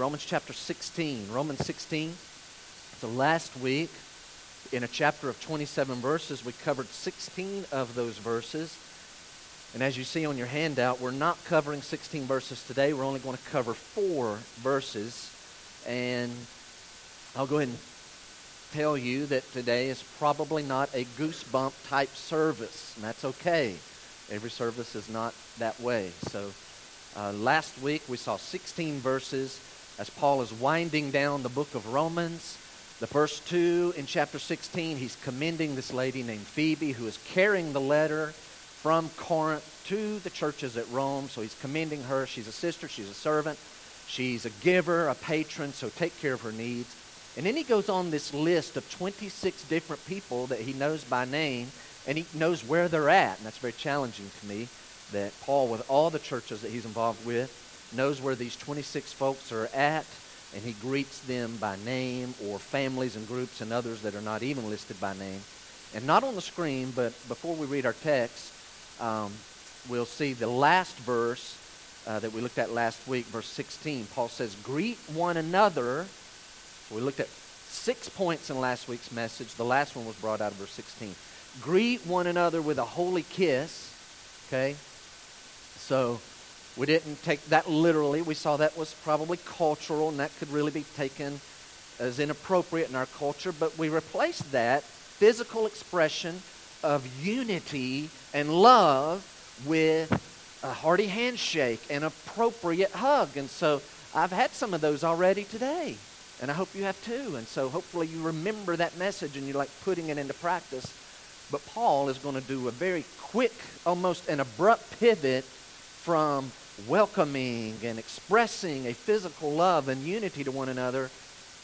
Romans chapter 16. Romans 16. So last week, in a chapter of 27 verses, we covered 16 of those verses. And as you see on your handout, we're not covering 16 verses today. We're only going to cover four verses. And I'll go ahead and tell you that today is probably not a goosebump type service, and that's okay. Every service is not that way. So uh, last week we saw 16 verses as Paul is winding down the book of Romans. The first two in chapter 16, he's commending this lady named Phoebe who is carrying the letter from Corinth to the churches at Rome. So he's commending her. She's a sister, she's a servant, she's a giver, a patron, so take care of her needs. And then he goes on this list of 26 different people that he knows by name, and he knows where they're at. And that's very challenging to me that Paul, with all the churches that he's involved with, knows where these 26 folks are at, and he greets them by name or families and groups and others that are not even listed by name. And not on the screen, but before we read our text, um, we'll see the last verse uh, that we looked at last week, verse 16. Paul says, Greet one another. We looked at six points in last week's message. The last one was brought out of verse 16. Greet one another with a holy kiss. Okay? So we didn't take that literally. We saw that was probably cultural, and that could really be taken as inappropriate in our culture. But we replaced that physical expression of unity and love with a hearty handshake and appropriate hug. And so I've had some of those already today. And I hope you have too. And so hopefully you remember that message and you like putting it into practice. But Paul is going to do a very quick, almost an abrupt pivot from welcoming and expressing a physical love and unity to one another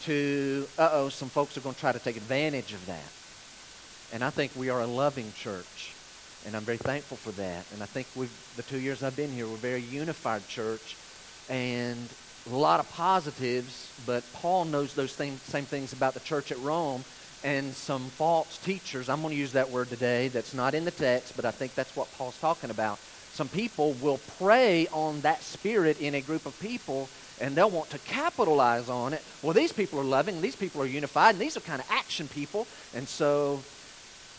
to, uh oh, some folks are going to try to take advantage of that. And I think we are a loving church. And I'm very thankful for that. And I think we've, the two years I've been here, we're a very unified church. And a lot of positives, but Paul knows those same, same things about the church at Rome and some false teachers. I'm going to use that word today that's not in the text, but I think that's what Paul's talking about some people will prey on that spirit in a group of people and they'll want to capitalize on it. Well, these people are loving, these people are unified, and these are kind of action people. And so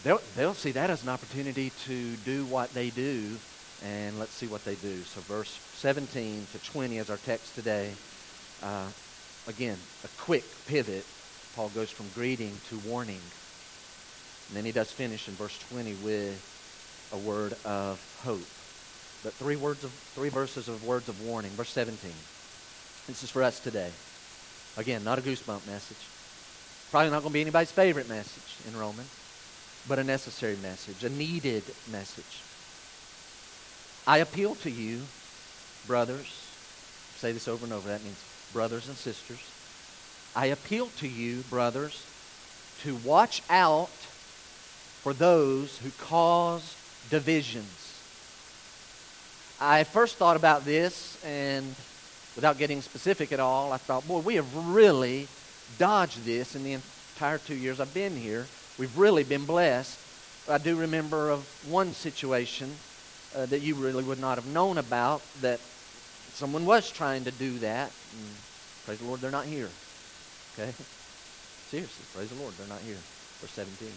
they'll, they'll see that as an opportunity to do what they do. And let's see what they do. So, verse 17 to 20 is our text today. Uh, again, a quick pivot. Paul goes from greeting to warning. And then he does finish in verse 20 with a word of hope but three words of three verses of words of warning. Verse 17. This is for us today. Again, not a goosebump message. Probably not going to be anybody's favorite message in Romans, but a necessary message, a needed message. I appeal to you, brothers. Say this over and over. That means brothers and sisters. I appeal to you, brothers, to watch out for those who cause divisions I first thought about this, and without getting specific at all, I thought, boy, we have really dodged this in the entire two years I've been here. We've really been blessed. I do remember of one situation uh, that you really would not have known about that someone was trying to do that. And praise the Lord, they're not here. Okay? Seriously, praise the Lord, they're not here. Verse 17.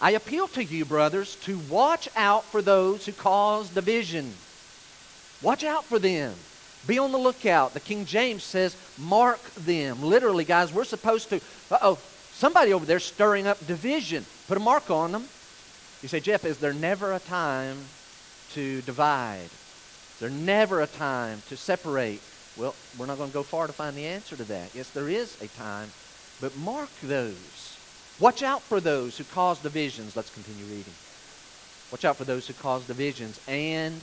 I appeal to you, brothers, to watch out for those who cause division Watch out for them. Be on the lookout. The King James says, mark them. Literally, guys, we're supposed to, uh oh, somebody over there stirring up division. Put a mark on them. You say, Jeff, is there never a time to divide? There never a time to separate? Well, we're not going to go far to find the answer to that. Yes, there is a time, but mark those. Watch out for those who cause divisions. Let's continue reading. Watch out for those who cause divisions and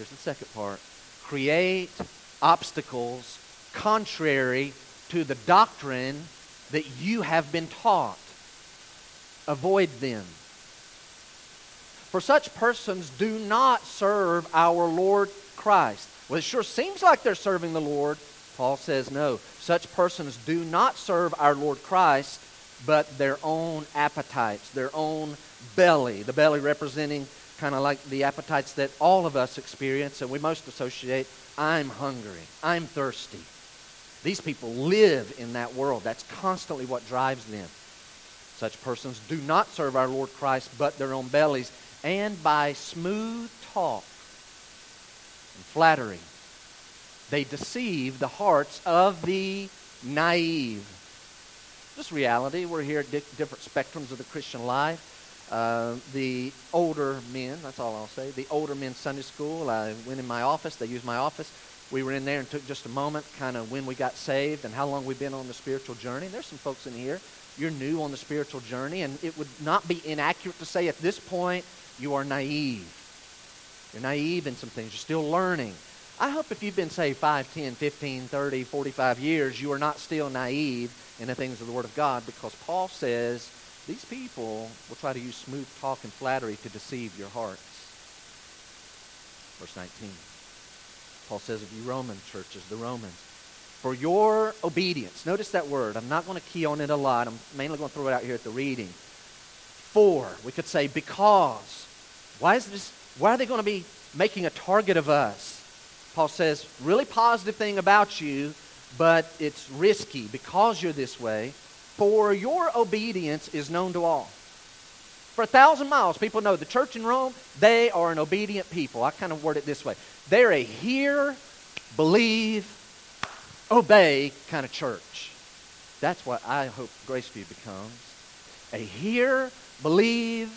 Here's the second part create obstacles contrary to the doctrine that you have been taught. Avoid them. For such persons do not serve our Lord Christ. Well, it sure seems like they're serving the Lord. Paul says no. Such persons do not serve our Lord Christ, but their own appetites, their own belly. The belly representing kind of like the appetites that all of us experience and we most associate I'm hungry, I'm thirsty. These people live in that world. That's constantly what drives them. Such persons do not serve our Lord Christ but their own bellies, and by smooth talk and flattery, they deceive the hearts of the naive. Just reality. We're here at di- different spectrums of the Christian life. Uh, the older men, that's all I'll say, the older men Sunday school, I went in my office, they used my office. We were in there and took just a moment, kind of when we got saved and how long we've been on the spiritual journey. There's some folks in here, you're new on the spiritual journey, and it would not be inaccurate to say at this point you are naive. You're naive in some things, you're still learning. I hope if you've been saved 5, 10, 15, 30, 45 years, you are not still naive in the things of the Word of God because Paul says these people will try to use smooth talk and flattery to deceive your hearts. Verse 19. Paul says of you Roman churches, the Romans, for your obedience. Notice that word. I'm not going to key on it a lot. I'm mainly going to throw it out here at the reading. For, we could say because. Why is this why are they going to be making a target of us? Paul says, really positive thing about you, but it's risky because you're this way. For your obedience is known to all. For a thousand miles, people know the church in Rome, they are an obedient people. I kind of word it this way they're a hear, believe, obey kind of church. That's what I hope Graceview becomes. A hear, believe,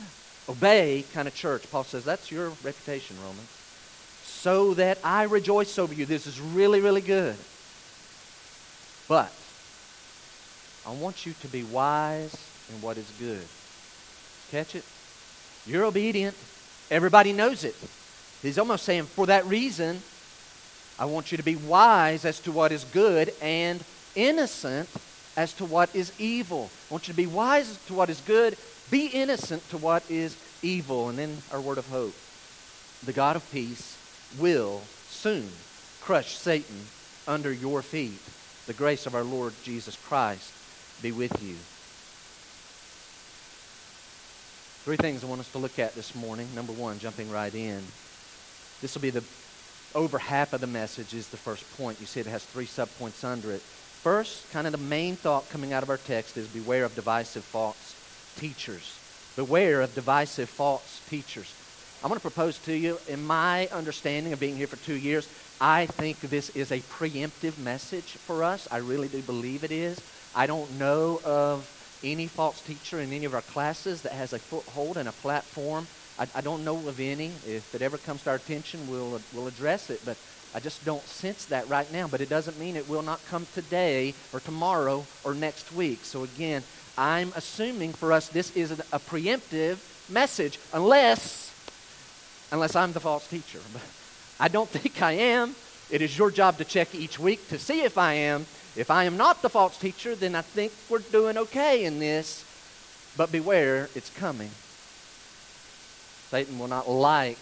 obey kind of church. Paul says that's your reputation, Romans. So that I rejoice over you. This is really, really good. But I want you to be wise in what is good. Catch it? You're obedient. Everybody knows it. He's almost saying, for that reason, I want you to be wise as to what is good and innocent as to what is evil. I want you to be wise to what is good, be innocent to what is evil. And then our word of hope. The God of peace will soon crush Satan under your feet. The grace of our Lord Jesus Christ be with you. Three things I want us to look at this morning. Number one, jumping right in. This will be the over half of the message is the first point. You see it has three subpoints under it. First, kind of the main thought coming out of our text is beware of divisive false teachers. Beware of divisive false teachers. I'm going to propose to you, in my understanding of being here for two years, I think this is a preemptive message for us. I really do believe it is. I don't know of any false teacher in any of our classes that has a foothold and a platform. I, I don't know of any. If it ever comes to our attention, we'll, we'll address it. But I just don't sense that right now. But it doesn't mean it will not come today or tomorrow or next week. So again, I'm assuming for us this is a, preemptive message, unless unless I'm the false teacher. I don't think I am. It is your job to check each week to see if I am. If I am not the false teacher, then I think we're doing okay in this. But beware, it's coming. Satan will not like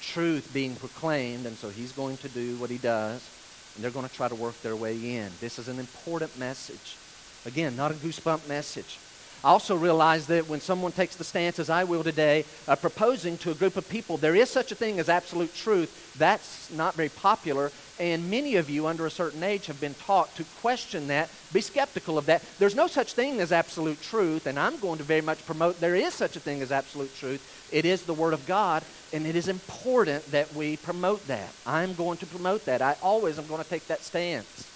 truth being proclaimed, and so he's going to do what he does, and they're going to try to work their way in. This is an important message. Again, not a goosebump message. I also realize that when someone takes the stance, as I will today, uh, proposing to a group of people, there is such a thing as absolute truth. That's not very popular, and many of you under a certain age have been taught to question that, be skeptical of that. There's no such thing as absolute truth, and I'm going to very much promote there is such a thing as absolute truth. It is the Word of God, and it is important that we promote that. I'm going to promote that. I always am going to take that stance.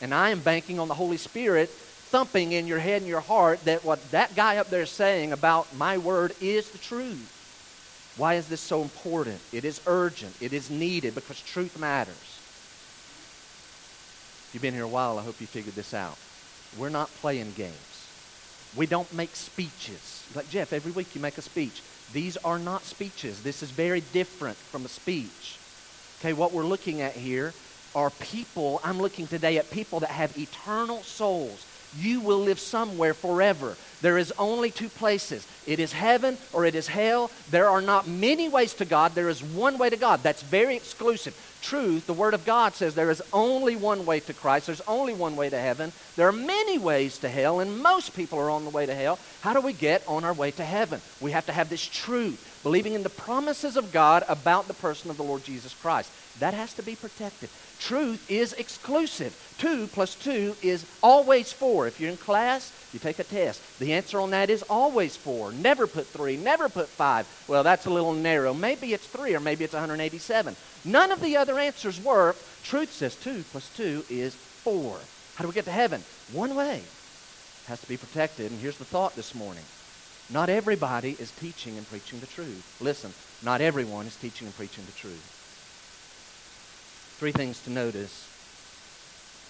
And I am banking on the Holy Spirit thumping in your head and your heart that what that guy up there is saying about my word is the truth. Why is this so important? It is urgent. It is needed because truth matters. If you've been here a while, I hope you figured this out. We're not playing games. We don't make speeches. Like Jeff, every week you make a speech. These are not speeches. This is very different from a speech. Okay, what we're looking at here are people. I'm looking today at people that have eternal souls you will live somewhere forever. There is only two places it is heaven or it is hell. There are not many ways to God, there is one way to God. That's very exclusive. Truth, the Word of God says there is only one way to Christ, there's only one way to heaven. There are many ways to hell, and most people are on the way to hell. How do we get on our way to heaven? We have to have this truth, believing in the promises of God about the person of the Lord Jesus Christ. That has to be protected. Truth is exclusive. Two plus two is always four. If you're in class, you take a test. The answer on that is always four. Never put three, never put five. Well, that's a little narrow. Maybe it's three or maybe it's 187. None of the other answers work. Truth says two plus two is four. How do we get to heaven? One way. Has to be protected. And here's the thought this morning. Not everybody is teaching and preaching the truth. Listen, not everyone is teaching and preaching the truth. Three things to notice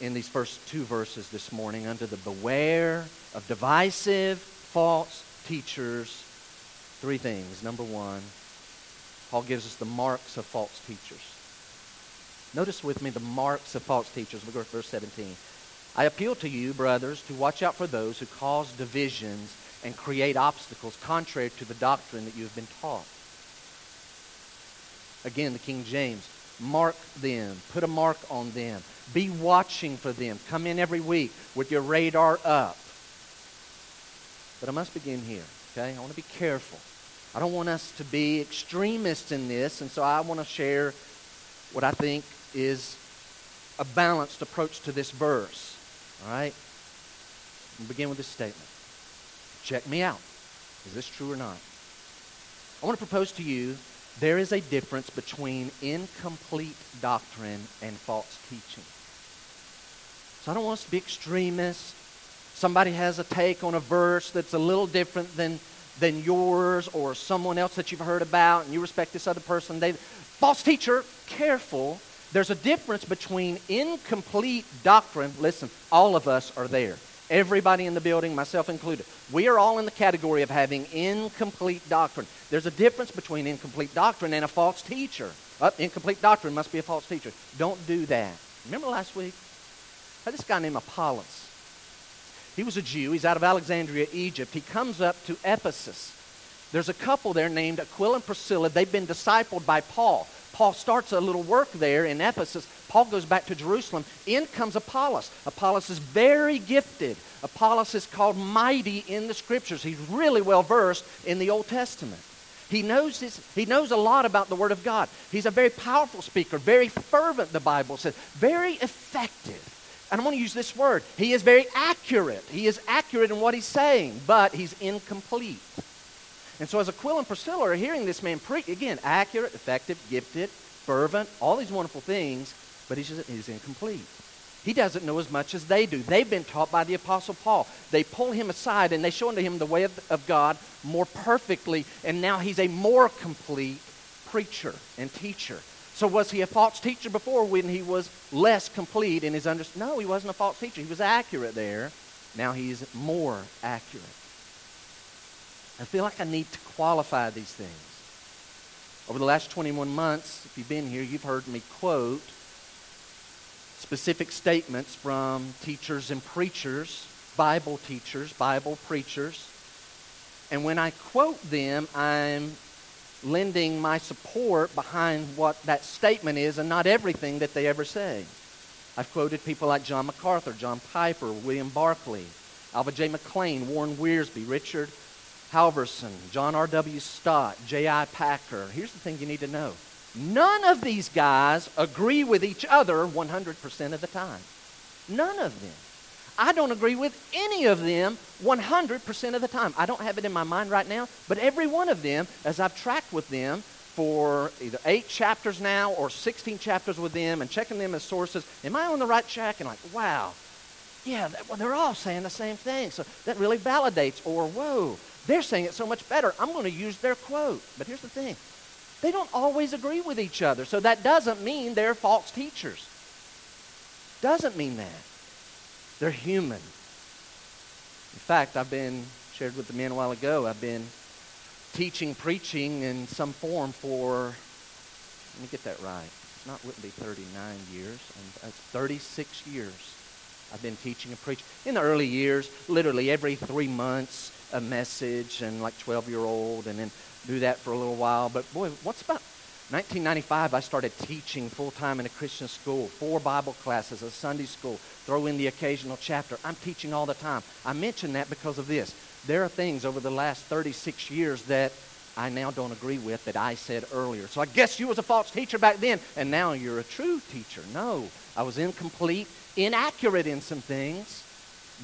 in these first two verses this morning under the beware of divisive false teachers. Three things. Number one, Paul gives us the marks of false teachers. Notice with me the marks of false teachers. Go to verse 17. I appeal to you, brothers, to watch out for those who cause divisions and create obstacles contrary to the doctrine that you have been taught. Again, the King James, mark them, put a mark on them, be watching for them. Come in every week with your radar up. But I must begin here, okay? I want to be careful. I don't want us to be extremists in this, and so I want to share what I think is a balanced approach to this verse. All right? We'll begin with this statement. Check me out. Is this true or not? I want to propose to you there is a difference between incomplete doctrine and false teaching. So I don't want us to be extremists. Somebody has a take on a verse that's a little different than, than yours or someone else that you've heard about and you respect this other person. They, false teacher, careful. There's a difference between incomplete doctrine. Listen, all of us are there. Everybody in the building, myself included. We are all in the category of having incomplete doctrine. There's a difference between incomplete doctrine and a false teacher. Uh, incomplete doctrine must be a false teacher. Don't do that. Remember last week? I had this guy named Apollos. He was a Jew. He's out of Alexandria, Egypt. He comes up to Ephesus. There's a couple there named Aquila and Priscilla. They've been discipled by Paul. Paul starts a little work there in Ephesus. Paul goes back to Jerusalem. In comes Apollos. Apollos is very gifted. Apollos is called mighty in the scriptures. He's really well versed in the Old Testament. He knows, his, he knows a lot about the Word of God. He's a very powerful speaker, very fervent, the Bible says, very effective. And I'm going to use this word. He is very accurate. He is accurate in what he's saying, but he's incomplete. And so as Aquila and Priscilla are hearing this man preach, again, accurate, effective, gifted, fervent, all these wonderful things, but he's, just, he's incomplete. He doesn't know as much as they do. They've been taught by the Apostle Paul. They pull him aside and they show unto him the way of, of God more perfectly, and now he's a more complete preacher and teacher. So was he a false teacher before when he was less complete in his understanding? No, he wasn't a false teacher. He was accurate there. Now he's more accurate. I feel like I need to qualify these things. Over the last 21 months, if you've been here, you've heard me quote specific statements from teachers and preachers, Bible teachers, Bible preachers. And when I quote them, I'm lending my support behind what that statement is and not everything that they ever say. I've quoted people like John MacArthur, John Piper, William Barclay, Alva J. McClain, Warren Wiersbe, Richard Halverson, John R.W. Stott, J.I. Packer. Here's the thing you need to know none of these guys agree with each other 100% of the time. None of them. I don't agree with any of them 100% of the time. I don't have it in my mind right now, but every one of them, as I've tracked with them for either eight chapters now or 16 chapters with them and checking them as sources, am I on the right track? And like, wow, yeah, that, well, they're all saying the same thing. So that really validates, or whoa, they're saying it so much better. I'm going to use their quote. But here's the thing they don't always agree with each other. So that doesn't mean they're false teachers. Doesn't mean that. They're human. In fact, I've been, shared with the men a while ago, I've been teaching, preaching in some form for, let me get that right. It's not, wouldn't be 39 years. It's 36 years. I've been teaching and preaching. In the early years, literally every three months, a message and like 12 year old and then do that for a little while. But boy, what's about 1995, I started teaching full time in a Christian school, four Bible classes, a Sunday school, throw in the occasional chapter. I'm teaching all the time. I mention that because of this. There are things over the last 36 years that I now don't agree with that I said earlier. So I guess you was a false teacher back then, and now you're a true teacher. No, I was incomplete, inaccurate in some things.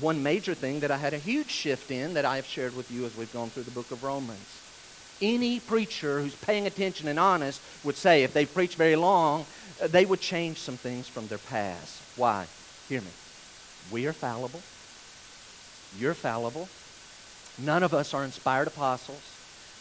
One major thing that I had a huge shift in that I have shared with you as we've gone through the book of Romans. Any preacher who's paying attention and honest would say if they preach very long, uh, they would change some things from their past. Why? Hear me. We are fallible. You're fallible. None of us are inspired apostles.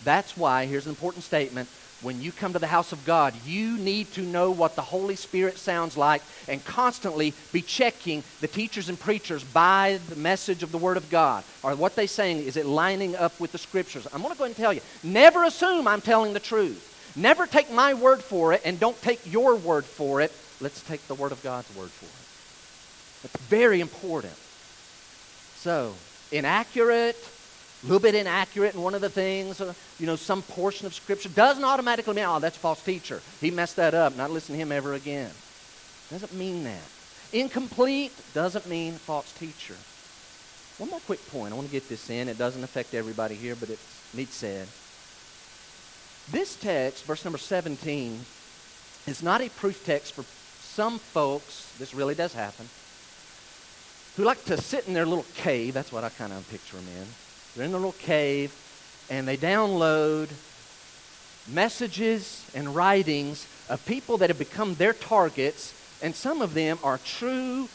That's why, here's an important statement. When you come to the house of God, you need to know what the Holy Spirit sounds like and constantly be checking the teachers and preachers by the message of the Word of God. Or what they saying, is it lining up with the Scriptures? I'm going to go ahead and tell you never assume I'm telling the truth. Never take my word for it and don't take your word for it. Let's take the Word of God's word for it. It's very important. So, inaccurate, a little bit inaccurate in one of the things, you know, some portion of Scripture doesn't automatically mean, oh, that's a false teacher. He messed that up. Not listen to him ever again. Doesn't mean that. Incomplete doesn't mean false teacher. One more quick point. I want to get this in. It doesn't affect everybody here, but it needs said. This text, verse number 17, is not a proof text for some folks. This really does happen who like to sit in their little cave. That's what I kind of picture them in. They're in their little cave and they download messages and writings of people that have become their targets, and some of them are true,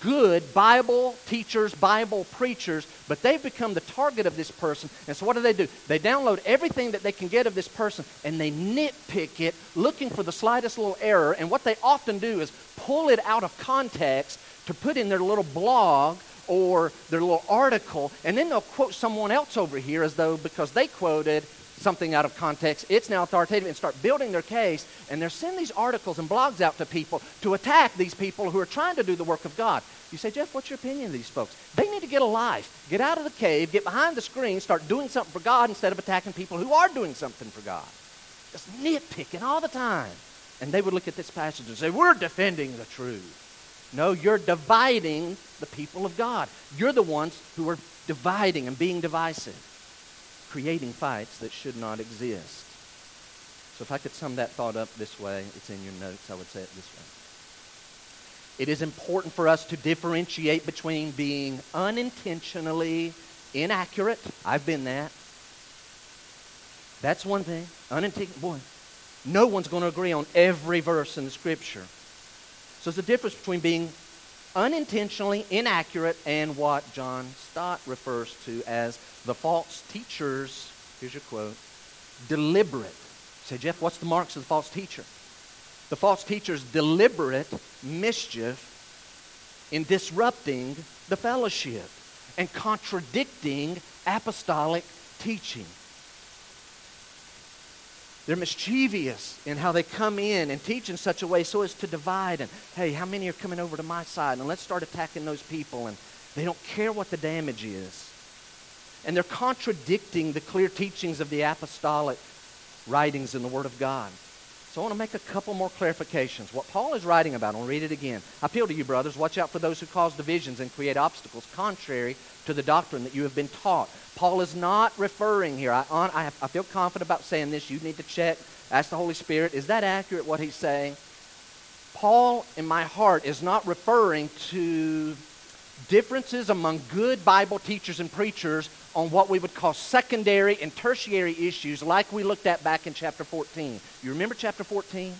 good Bible teachers, Bible preachers, but they've become the target of this person. And so, what do they do? They download everything that they can get of this person and they nitpick it, looking for the slightest little error. And what they often do is pull it out of context to put in their little blog or their little article, and then they'll quote someone else over here as though because they quoted something out of context, it's now authoritative, and start building their case, and they're sending these articles and blogs out to people to attack these people who are trying to do the work of God. You say, Jeff, what's your opinion of these folks? They need to get a life, get out of the cave, get behind the screen, start doing something for God instead of attacking people who are doing something for God. Just nitpicking all the time. And they would look at this passage and say, We're defending the truth. No, you're dividing the people of God. You're the ones who are dividing and being divisive, creating fights that should not exist. So, if I could sum that thought up this way, it's in your notes, I would say it this way. It is important for us to differentiate between being unintentionally inaccurate. I've been that. That's one thing. Unintentional. Boy, no one's going to agree on every verse in the Scripture. So there's a difference between being unintentionally inaccurate and what John Stott refers to as the false teachers, here's your quote, deliberate. say, Jeff, what's the marks of the false teacher? The false teacher's deliberate mischief in disrupting the fellowship and contradicting apostolic teaching. They're mischievous in how they come in and teach in such a way so as to divide. And hey, how many are coming over to my side? And let's start attacking those people. And they don't care what the damage is. And they're contradicting the clear teachings of the apostolic writings in the Word of God. So I want to make a couple more clarifications. What Paul is writing about, I'll read it again. I appeal to you, brothers, watch out for those who cause divisions and create obstacles contrary to the doctrine that you have been taught. Paul is not referring here. I, on, I, have, I feel confident about saying this. You need to check, ask the Holy Spirit, is that accurate what he's saying? Paul, in my heart, is not referring to differences among good Bible teachers and preachers on what we would call secondary and tertiary issues, like we looked at back in chapter 14. You remember chapter 14?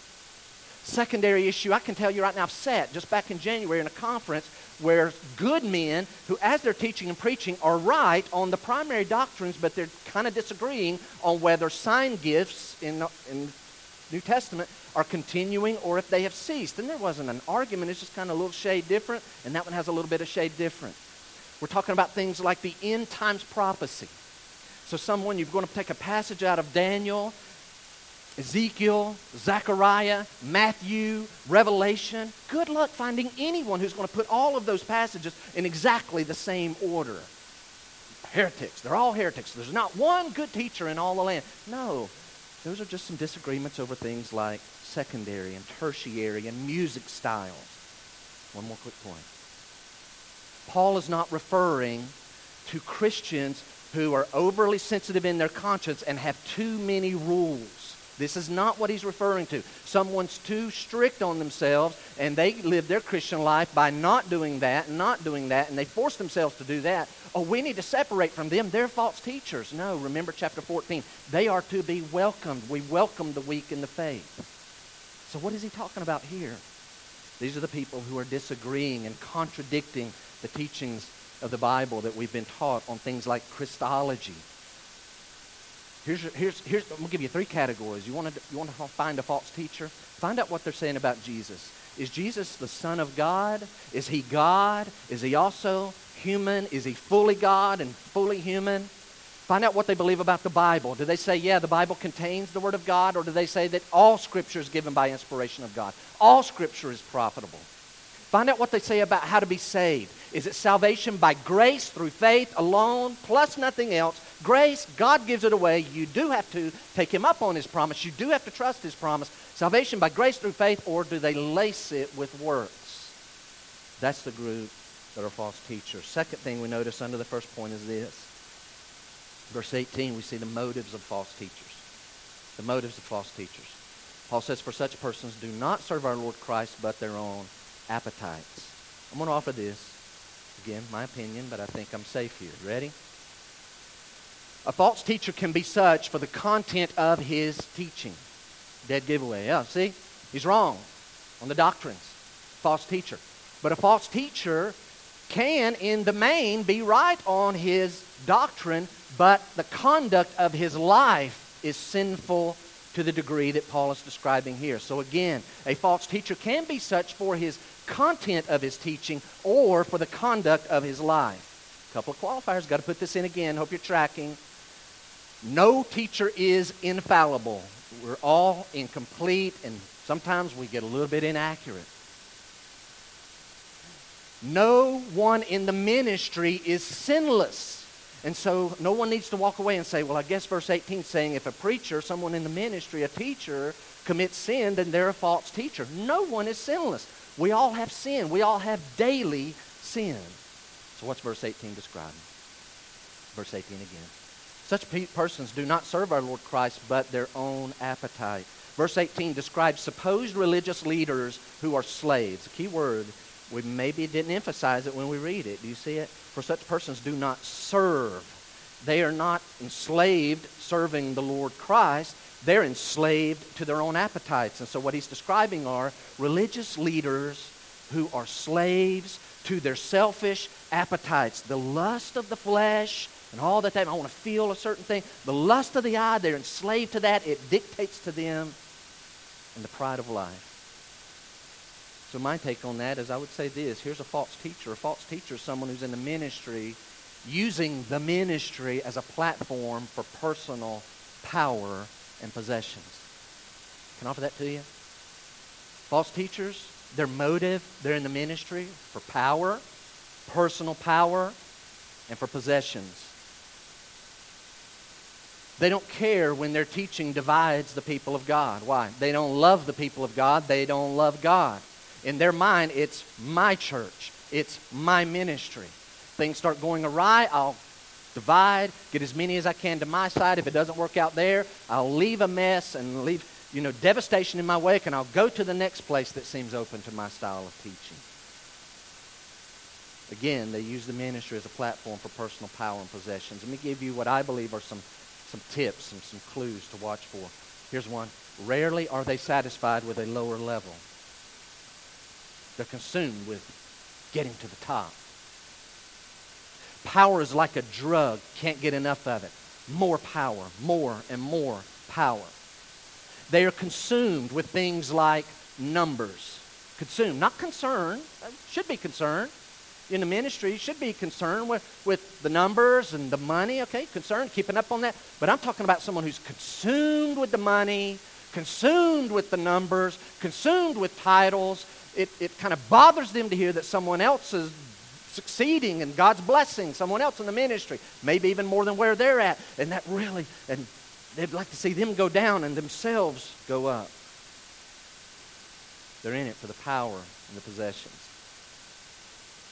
Secondary issue, I can tell you right now, I've sat just back in January in a conference where good men who, as they're teaching and preaching, are right on the primary doctrines, but they're kind of disagreeing on whether sign gifts in, New Testament are continuing or if they have ceased. And there wasn't an argument, it's just kind of a little shade different, and that one has a little bit of shade different. We're talking about things like the end times prophecy. So, someone, you're going to take a passage out of Daniel, Ezekiel, Zechariah, Matthew, Revelation. Good luck finding anyone who's going to put all of those passages in exactly the same order. Heretics. They're all heretics. There's not one good teacher in all the land. No, those are just some disagreements over things like secondary and tertiary and music styles. One more quick point. Paul is not referring to Christians who are overly sensitive in their conscience and have too many rules. This is not what he's referring to. Someone's too strict on themselves and they live their Christian life by not doing that and not doing that and they force themselves to do that. Oh, we need to separate from them. They're false teachers. No, remember chapter 14. They are to be welcomed. We welcome the weak in the faith. So, what is he talking about here? These are the people who are disagreeing and contradicting the teachings of the Bible that we've been taught on things like Christology. Here's, here's, here's, I'm going to give you three categories. You want, to, you want to find a false teacher? Find out what they're saying about Jesus. Is Jesus the Son of God? Is he God? Is he also human? Is he fully God and fully human? Find out what they believe about the Bible. Do they say, yeah, the Bible contains the Word of God, or do they say that all Scripture is given by inspiration of God? All Scripture is profitable. Find out what they say about how to be saved. Is it salvation by grace through faith alone, plus nothing else? Grace, God gives it away. You do have to take Him up on His promise. You do have to trust His promise. Salvation by grace through faith, or do they lace it with works? That's the group that are false teachers. Second thing we notice under the first point is this. Verse 18, we see the motives of false teachers. The motives of false teachers. Paul says, For such persons do not serve our Lord Christ, but their own appetites. I'm going to offer this. Again, my opinion, but I think I'm safe here. Ready? A false teacher can be such for the content of his teaching. Dead giveaway. Yeah, see? He's wrong on the doctrines. False teacher. But a false teacher can, in the main, be right on his doctrine, but the conduct of his life is sinful to the degree that Paul is describing here. So again, a false teacher can be such for his content of his teaching or for the conduct of his life. A couple of qualifiers, got to put this in again. Hope you're tracking. No teacher is infallible. We're all incomplete and sometimes we get a little bit inaccurate. No one in the ministry is sinless. And so no one needs to walk away and say, well, I guess verse 18 is saying if a preacher, someone in the ministry, a teacher, commits sin, then they're a false teacher. No one is sinless. We all have sin. We all have daily sin. So what's verse 18 describing? Verse 18 again. Such pe- persons do not serve our Lord Christ, but their own appetite. Verse 18 describes supposed religious leaders who are slaves. A key word we maybe didn't emphasize it when we read it. Do you see it? For such persons do not serve. They are not enslaved serving the Lord Christ. They're enslaved to their own appetites. And so what he's describing are religious leaders who are slaves to their selfish appetites. The lust of the flesh and all that they I want to feel a certain thing. The lust of the eye, they're enslaved to that. It dictates to them and the pride of life. So my take on that is I would say this. Here's a false teacher. A false teacher is someone who's in the ministry using the ministry as a platform for personal power and possessions. Can I offer that to you? False teachers, their motive, they're in the ministry for power, personal power, and for possessions. They don't care when their teaching divides the people of God. Why? They don't love the people of God. They don't love God. In their mind, it's my church, it's my ministry. Things start going awry, I'll divide, get as many as I can to my side. If it doesn't work out there, I'll leave a mess and leave, you know, devastation in my wake, and I'll go to the next place that seems open to my style of teaching. Again, they use the ministry as a platform for personal power and possessions. Let me give you what I believe are some, some tips and some clues to watch for. Here's one. Rarely are they satisfied with a lower level. They're consumed with getting to the top. Power is like a drug, can't get enough of it. More power, more and more power. They are consumed with things like numbers. Consumed, not concerned, uh, should be concerned. In the ministry, should be concerned with, with the numbers and the money, okay? Concerned, keeping up on that. But I'm talking about someone who's consumed with the money, consumed with the numbers, consumed with titles, it, it kind of bothers them to hear that someone else is succeeding and God's blessing someone else in the ministry, maybe even more than where they're at. And that really, and they'd like to see them go down and themselves go up. They're in it for the power and the possessions.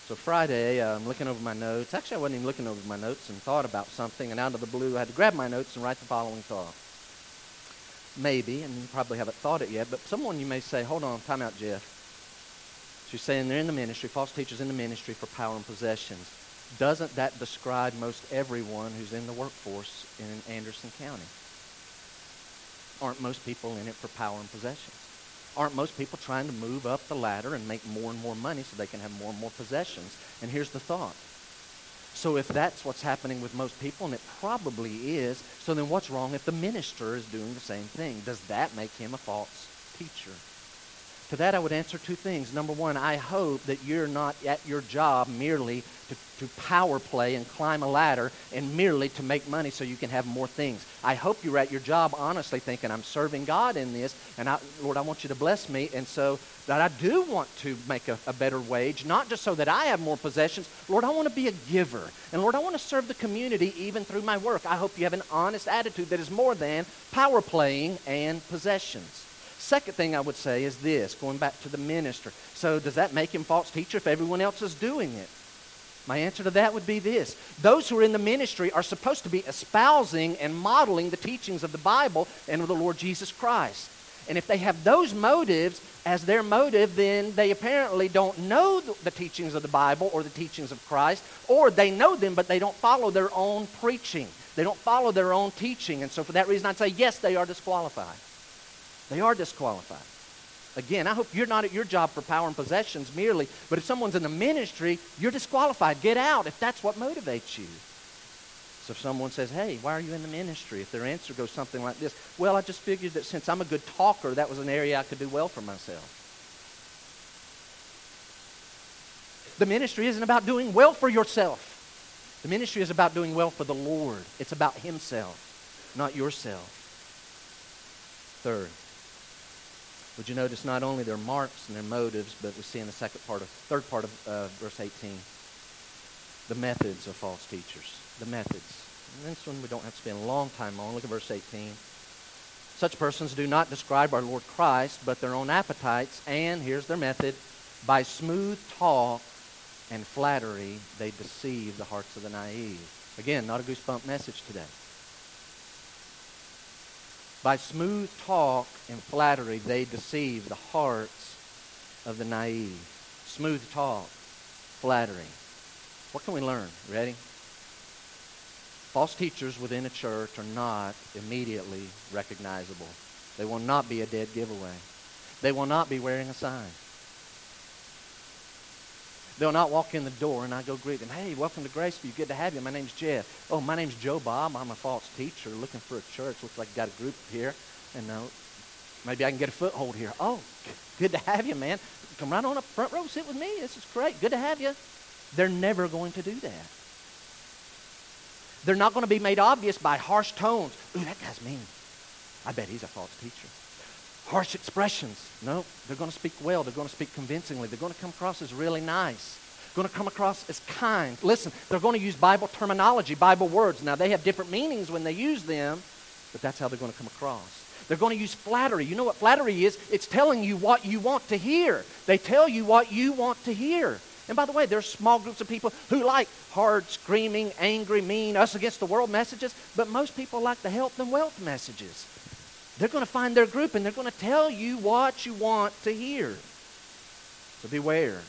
So Friday, uh, I'm looking over my notes. Actually, I wasn't even looking over my notes and thought about something, and out of the blue, I had to grab my notes and write the following thought. Maybe, and you probably haven't thought it yet, but someone you may say, hold on, time out, Jeff. She's saying they're in the ministry, false teachers in the ministry for power and possessions. Doesn't that describe most everyone who's in the workforce in Anderson County? Aren't most people in it for power and possessions? aren't most people trying to move up the ladder and make more and more money so they can have more and more possessions? And here's the thought. So if that's what's happening with most people, and it probably is, so then what's wrong if the minister is doing the same thing? Does that make him a false teacher? To that, I would answer two things. Number one, I hope that you're not at your job merely to, to power play and climb a ladder and merely to make money so you can have more things. I hope you're at your job honestly thinking, I'm serving God in this, and I, Lord, I want you to bless me. And so that I do want to make a, a better wage, not just so that I have more possessions. Lord, I want to be a giver. And Lord, I want to serve the community even through my work. I hope you have an honest attitude that is more than power playing and possessions. Second thing I would say is this, going back to the minister. So does that make him false teacher if everyone else is doing it? My answer to that would be this. Those who are in the ministry are supposed to be espousing and modeling the teachings of the Bible and of the Lord Jesus Christ. And if they have those motives as their motive, then they apparently don't know the teachings of the Bible or the teachings of Christ, or they know them, but they don't follow their own preaching. They don't follow their own teaching. And so for that reason, I'd say, yes, they are disqualified. They are disqualified. Again, I hope you're not at your job for power and possessions merely, but if someone's in the ministry, you're disqualified. Get out if that's what motivates you. So if someone says, hey, why are you in the ministry? If their answer goes something like this, well, I just figured that since I'm a good talker, that was an area I could do well for myself. The ministry isn't about doing well for yourself. The ministry is about doing well for the Lord. It's about Himself, not yourself. Third, would you notice not only their marks and their motives, but we see in the second part of, third part of uh, verse 18, the methods of false teachers. The methods. And this one we don't have to spend a long time on. Look at verse 18. Such persons do not describe our Lord Christ, but their own appetites, and here's their method by smooth talk and flattery, they deceive the hearts of the naive. Again, not a goosebump message today. By smooth talk and flattery, they deceive the hearts of the naive. Smooth talk, flattery. What can we learn? Ready? False teachers within a church are not immediately recognizable. They will not be a dead giveaway. They will not be wearing a sign. They'll not walk in the door and I go greet them. Hey, welcome to Graceview. Good to have you. My name's Jeff. Oh, my name's Joe Bob. I'm a false teacher looking for a church. Looks like got a group here. And uh, maybe I can get a foothold here. Oh, good to have you, man. Come right on up front row. Sit with me. This is great. Good to have you. They're never going to do that. They're not going to be made obvious by harsh tones. Ooh, that guy's mean. I bet he's a false teacher harsh expressions. No, they're going to speak well. They're going to speak convincingly. They're going to come across as really nice. Going to come across as kind. Listen, they're going to use Bible terminology, Bible words. Now, they have different meanings when they use them, but that's how they're going to come across. They're going to use flattery. You know what flattery is? It's telling you what you want to hear. They tell you what you want to hear. And by the way, there's small groups of people who like hard, screaming, angry, mean, us against the world messages, but most people like the health and wealth messages. They're going to find their group and they're going to tell you what you want to hear. So beware.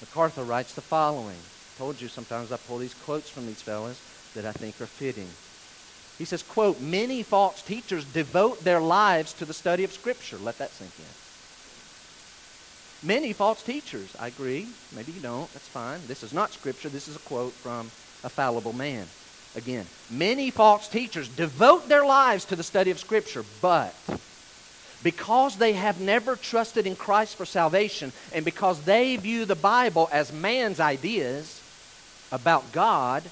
MacArthur writes the following. I told you sometimes I pull these quotes from these fellows that I think are fitting. He says, quote, many false teachers devote their lives to the study of Scripture. Let that sink in. Many false teachers. I agree. Maybe you don't. That's fine. This is not Scripture. This is a quote from a fallible man. Again, many false teachers devote their lives to the study of Scripture, but because they have never trusted in Christ for salvation and because they view the Bible as man's ideas about God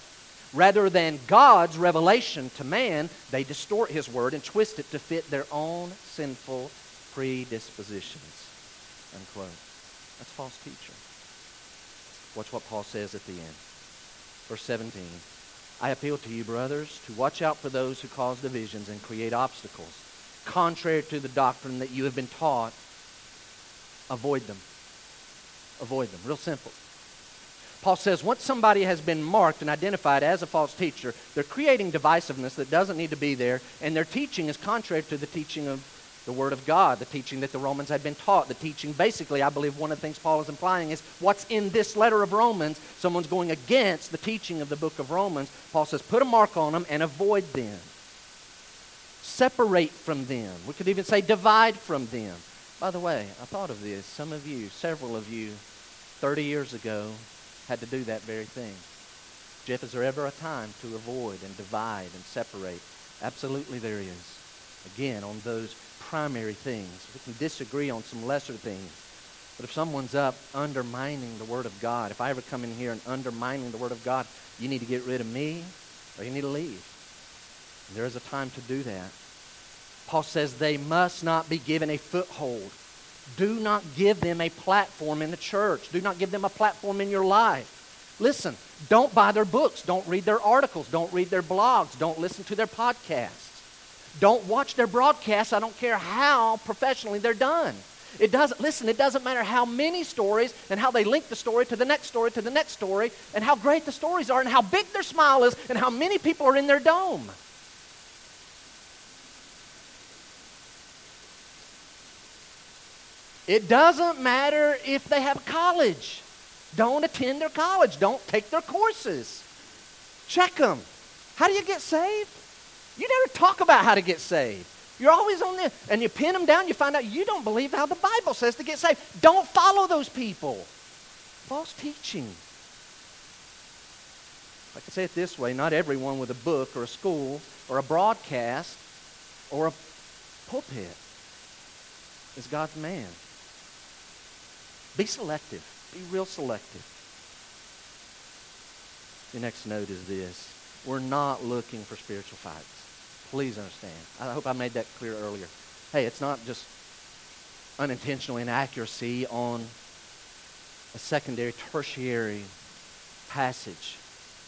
rather than God's revelation to man, they distort his word and twist it to fit their own sinful predispositions. Unquote. That's false teaching. Watch what Paul says at the end. Verse 17. I appeal to you, brothers, to watch out for those who cause divisions and create obstacles. Contrary to the doctrine that you have been taught, avoid them. Avoid them. Real simple. Paul says once somebody has been marked and identified as a false teacher, they're creating divisiveness that doesn't need to be there, and their teaching is contrary to the teaching of the Word of God, the teaching that the Romans had been taught. The teaching, basically, I believe one of the things Paul is implying is what's in this letter of Romans. Someone's going against the teaching of the book of Romans. Paul says, put a mark on them and avoid them. Separate from them. We could even say divide from them. By the way, I thought of this. Some of you, several of you, 30 years ago, had to do that very thing. Jeff, is there ever a time to avoid and divide and separate? Absolutely, there is. Again, on those primary things. We can disagree on some lesser things. But if someone's up undermining the Word of God, if I ever come in here and undermining the Word of God, you need to get rid of me or you need to leave. And there is a time to do that. Paul says they must not be given a foothold. Do not give them a platform in the church. Do not give them a platform in your life. Listen, don't buy their books. Don't read their articles. Don't read their blogs. Don't listen to their podcasts. Don't watch their broadcasts. I don't care how professionally they're done. It doesn't, listen, it doesn't matter how many stories and how they link the story to the next story to the next story and how great the stories are and how big their smile is and how many people are in their dome. It doesn't matter if they have college. Don't attend their college. Don't take their courses. Check them. How do you get saved? You never talk about how to get saved. You're always on there, and you pin them down, you find out you don't believe how the Bible says to get saved. Don't follow those people. False teaching. I can say it this way not everyone with a book or a school or a broadcast or a pulpit is God's man. Be selective. Be real selective. The next note is this. We're not looking for spiritual fights. Please understand. I hope I made that clear earlier. Hey, it's not just unintentional inaccuracy on a secondary, tertiary passage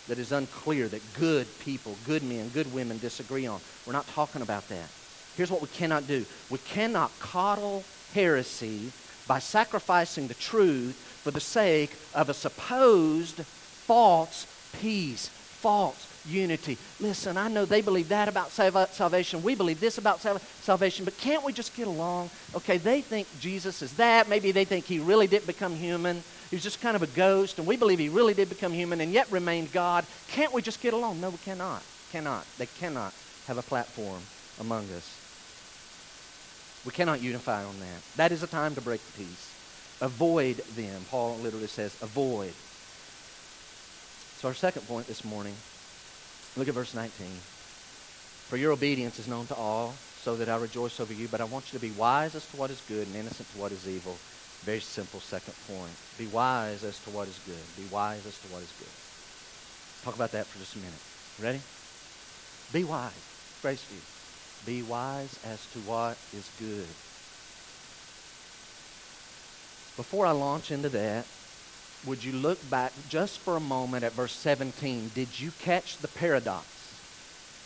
that is unclear that good people, good men, good women disagree on. We're not talking about that. Here's what we cannot do we cannot coddle heresy by sacrificing the truth for the sake of a supposed false peace, false unity. Listen, I know they believe that about salvation. We believe this about salvation, but can't we just get along? Okay, they think Jesus is that. Maybe they think he really didn't become human. He was just kind of a ghost, and we believe he really did become human and yet remained God. Can't we just get along? No, we cannot. Cannot. They cannot have a platform among us. We cannot unify on that. That is a time to break the peace. Avoid them. Paul literally says, avoid. So, our second point this morning Look at verse 19. For your obedience is known to all, so that I rejoice over you, but I want you to be wise as to what is good and innocent to what is evil. Very simple second point. Be wise as to what is good. Be wise as to what is good. Talk about that for just a minute. Ready? Be wise. Grace to you. Be wise as to what is good. Before I launch into that, would you look back just for a moment at verse 17? Did you catch the paradox?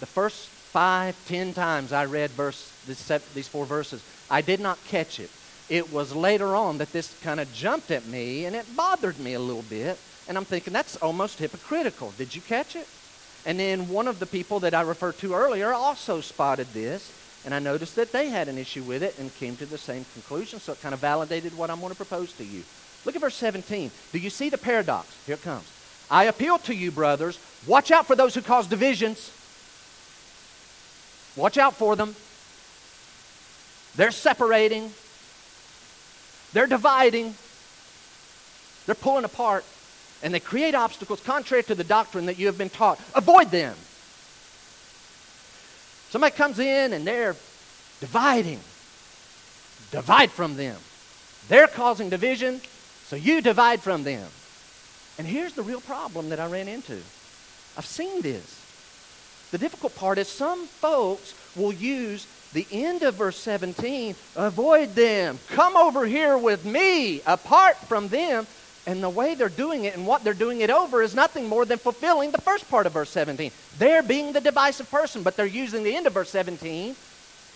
The first five, ten times I read verse, these four verses, I did not catch it. It was later on that this kind of jumped at me and it bothered me a little bit. And I'm thinking, that's almost hypocritical. Did you catch it? And then one of the people that I referred to earlier also spotted this. And I noticed that they had an issue with it and came to the same conclusion. So it kind of validated what I'm going to propose to you. Look at verse 17. Do you see the paradox? Here it comes. I appeal to you, brothers, watch out for those who cause divisions. Watch out for them. They're separating, they're dividing, they're pulling apart, and they create obstacles contrary to the doctrine that you have been taught. Avoid them. Somebody comes in and they're dividing. Divide from them. They're causing division. So you divide from them. And here's the real problem that I ran into. I've seen this. The difficult part is some folks will use the end of verse 17 avoid them, come over here with me, apart from them. And the way they're doing it and what they're doing it over is nothing more than fulfilling the first part of verse 17. They're being the divisive person, but they're using the end of verse 17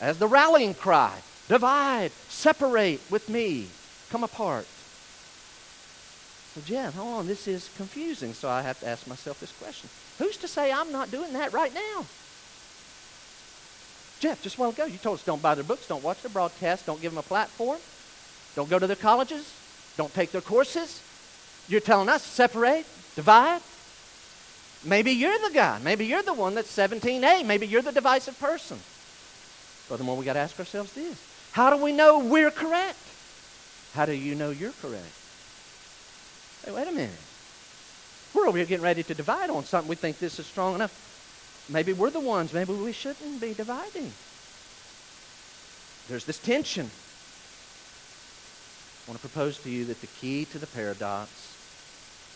as the rallying cry divide, separate with me, come apart. Well, Jeff, hold on. This is confusing. So I have to ask myself this question Who's to say I'm not doing that right now? Jeff, just a while ago, you told us don't buy their books, don't watch their broadcasts, don't give them a platform, don't go to their colleges, don't take their courses. You're telling us separate, divide. Maybe you're the guy. Maybe you're the one that's 17A. Maybe you're the divisive person. Furthermore, we got to ask ourselves this How do we know we're correct? How do you know you're correct? Hey, wait a minute. We're over here getting ready to divide on something. We think this is strong enough. Maybe we're the ones. Maybe we shouldn't be dividing. There's this tension. I want to propose to you that the key to the paradox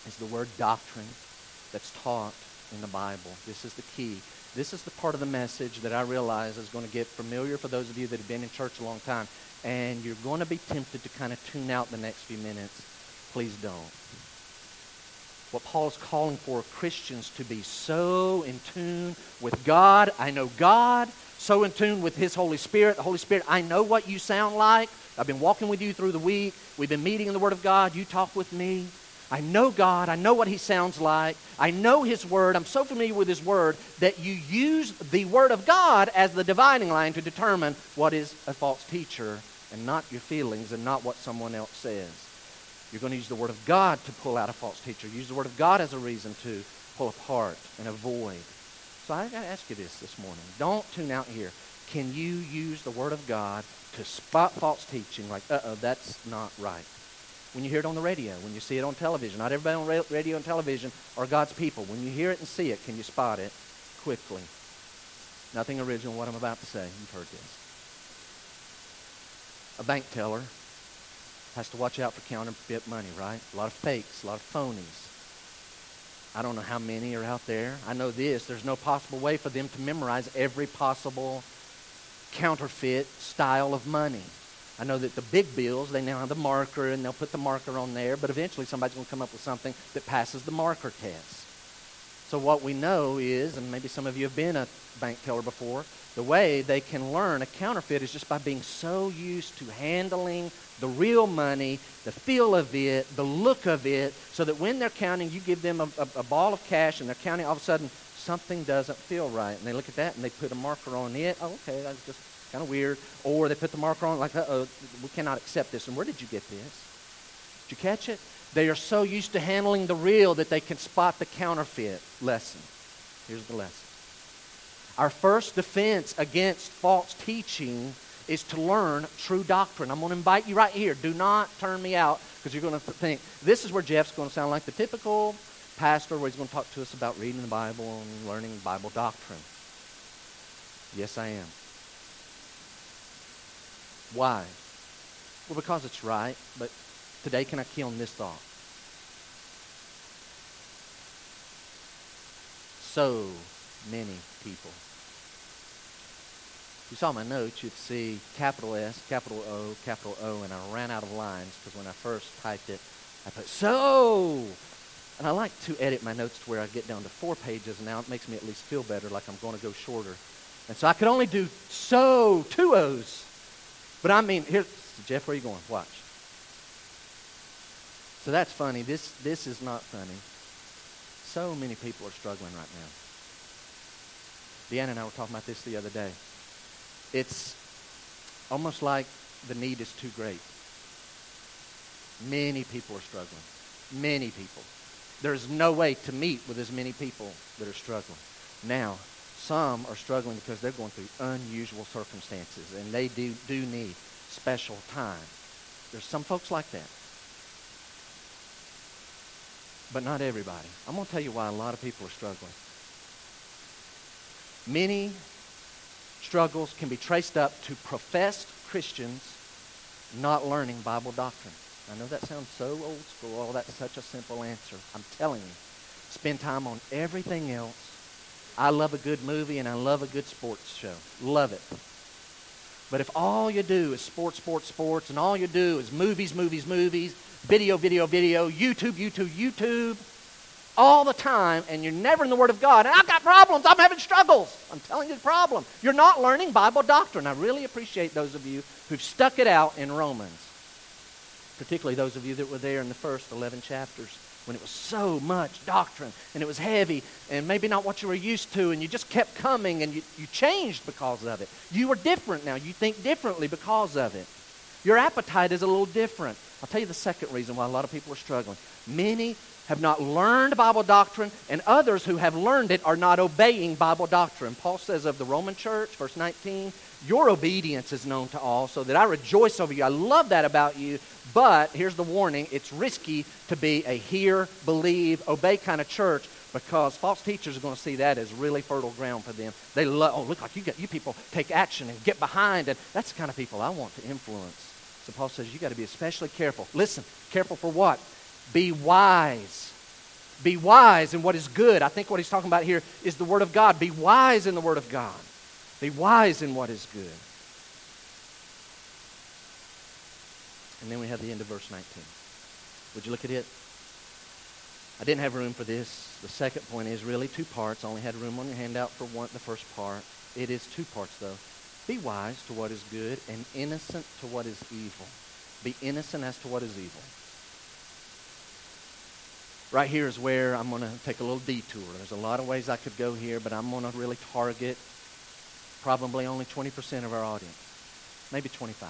is the word doctrine that's taught in the Bible. This is the key. This is the part of the message that I realize is going to get familiar for those of you that have been in church a long time. And you're going to be tempted to kind of tune out the next few minutes. Please don't what Paul is calling for Christians to be so in tune with God. I know God, so in tune with His Holy Spirit. The Holy Spirit, I know what you sound like. I've been walking with you through the week. We've been meeting in the Word of God. You talk with me. I know God. I know what He sounds like. I know His Word. I'm so familiar with His Word that you use the Word of God as the dividing line to determine what is a false teacher and not your feelings and not what someone else says. You're going to use the Word of God to pull out a false teacher. Use the Word of God as a reason to pull apart and avoid. So I got to ask you this this morning. Don't tune out here. Can you use the Word of God to spot false teaching like, uh-oh, that's not right? When you hear it on the radio, when you see it on television. Not everybody on radio and television are God's people. When you hear it and see it, can you spot it quickly? Nothing original what I'm about to say. You've heard this. A bank teller has to watch out for counterfeit money, right? A lot of fakes, a lot of phonies. I don't know how many are out there. I know this there's no possible way for them to memorize every possible counterfeit style of money. I know that the big bills, they now have the marker and they'll put the marker on there, but eventually somebody's going to come up with something that passes the marker test. So, what we know is, and maybe some of you have been a bank teller before, the way they can learn a counterfeit is just by being so used to handling the real money, the feel of it, the look of it, so that when they're counting, you give them a, a, a, ball of cash and they're counting, all of a sudden something doesn't feel right. And they look at that and they put a marker on it. Oh, okay, that's just kind of weird. Or they put the marker on like, oh, we cannot accept this. And where did you get this? Did you catch it? They are so used to handling the real that they can spot the counterfeit lesson. Here's the lesson. Our first defense against false teaching is to learn true doctrine. I'm going to invite you right here. Do not turn me out because you're going to think this is where Jeff's going to sound like the typical pastor where he's going to talk to us about reading the Bible and learning Bible doctrine. Yes, I am. Why? Well, because it's right, but today can I key on this thought? So many people If you saw my notes, you'd see capital S, capital O, capital O, and I ran out of lines because when I first typed it, I put so. And I like to edit my notes to where I get down to four pages and now. It makes me at least feel better, like I'm going to go shorter. And so I could only do so, two O's. But I mean, here, Jeff, where are you going? Watch. So that's funny. This, this is not funny. So many people are struggling right now. Deanna and I were talking about this the other day it's almost like the need is too great. Many people are struggling. Many people. There's no way to meet with as many people that are struggling. Now, some are struggling because they're going through unusual circumstances and they do, do need special time. There's some folks like that. But not everybody. I'm going to tell you why a lot of people are struggling. Many struggles can be traced up to professed Christians not learning Bible doctrine. I know that sounds so old school. Oh, that's such a simple answer. I'm telling you, spend time on everything else. I love a good movie and I love a good sports show. Love it. But if all you do is sports, sports, sports, and all you do is movies, movies, movies, video, video, video, YouTube, YouTube, YouTube, all the time and you're never in the Word of God, and I've got problems, I'm having struggles. I'm telling you the problem. You're not learning Bible doctrine. I really appreciate those of you who've stuck it out in Romans. particularly those of you that were there in the first 11 chapters when it was so much doctrine and it was heavy and maybe not what you were used to and you just kept coming and you, you changed because of it. You were different now. You think differently because of it. Your appetite is a little different. I'll tell you the second reason why a lot of people are struggling. Many have not learned Bible doctrine, and others who have learned it are not obeying Bible doctrine. Paul says of the Roman church, verse 19, Your obedience is known to all, so that I rejoice over you. I love that about you, but here's the warning it's risky to be a hear, believe, obey kind of church because false teachers are going to see that as really fertile ground for them. They love, oh, look like you, got, you people take action and get behind, and that's the kind of people I want to influence. So Paul says you got to be especially careful. Listen, careful for what? Be wise. Be wise in what is good. I think what he's talking about here is the Word of God. Be wise in the Word of God. Be wise in what is good. And then we have the end of verse 19. Would you look at it? I didn't have room for this. The second point is really two parts. I only had room on your handout for one, the first part. It is two parts, though. Be wise to what is good and innocent to what is evil. Be innocent as to what is evil. Right here is where I'm going to take a little detour. There's a lot of ways I could go here, but I'm going to really target probably only 20% of our audience, maybe 25.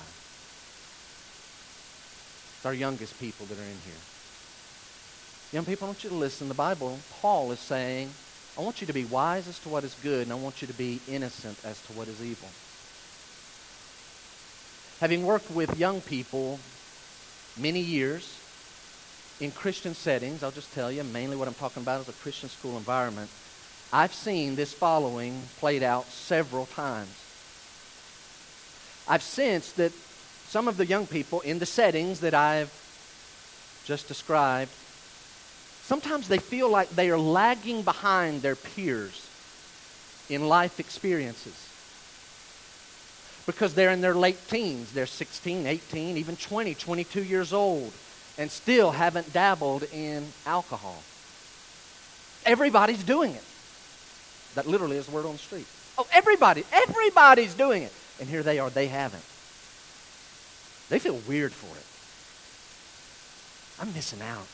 It's our youngest people that are in here. Young people, I want you to listen. The Bible, Paul is saying, I want you to be wise as to what is good, and I want you to be innocent as to what is evil. Having worked with young people many years, in Christian settings, I'll just tell you, mainly what I'm talking about is a Christian school environment. I've seen this following played out several times. I've sensed that some of the young people in the settings that I've just described, sometimes they feel like they are lagging behind their peers in life experiences because they're in their late teens. They're 16, 18, even 20, 22 years old and still haven't dabbled in alcohol. Everybody's doing it. That literally is the word on the street. Oh, everybody, everybody's doing it. And here they are, they haven't. They feel weird for it. I'm missing out.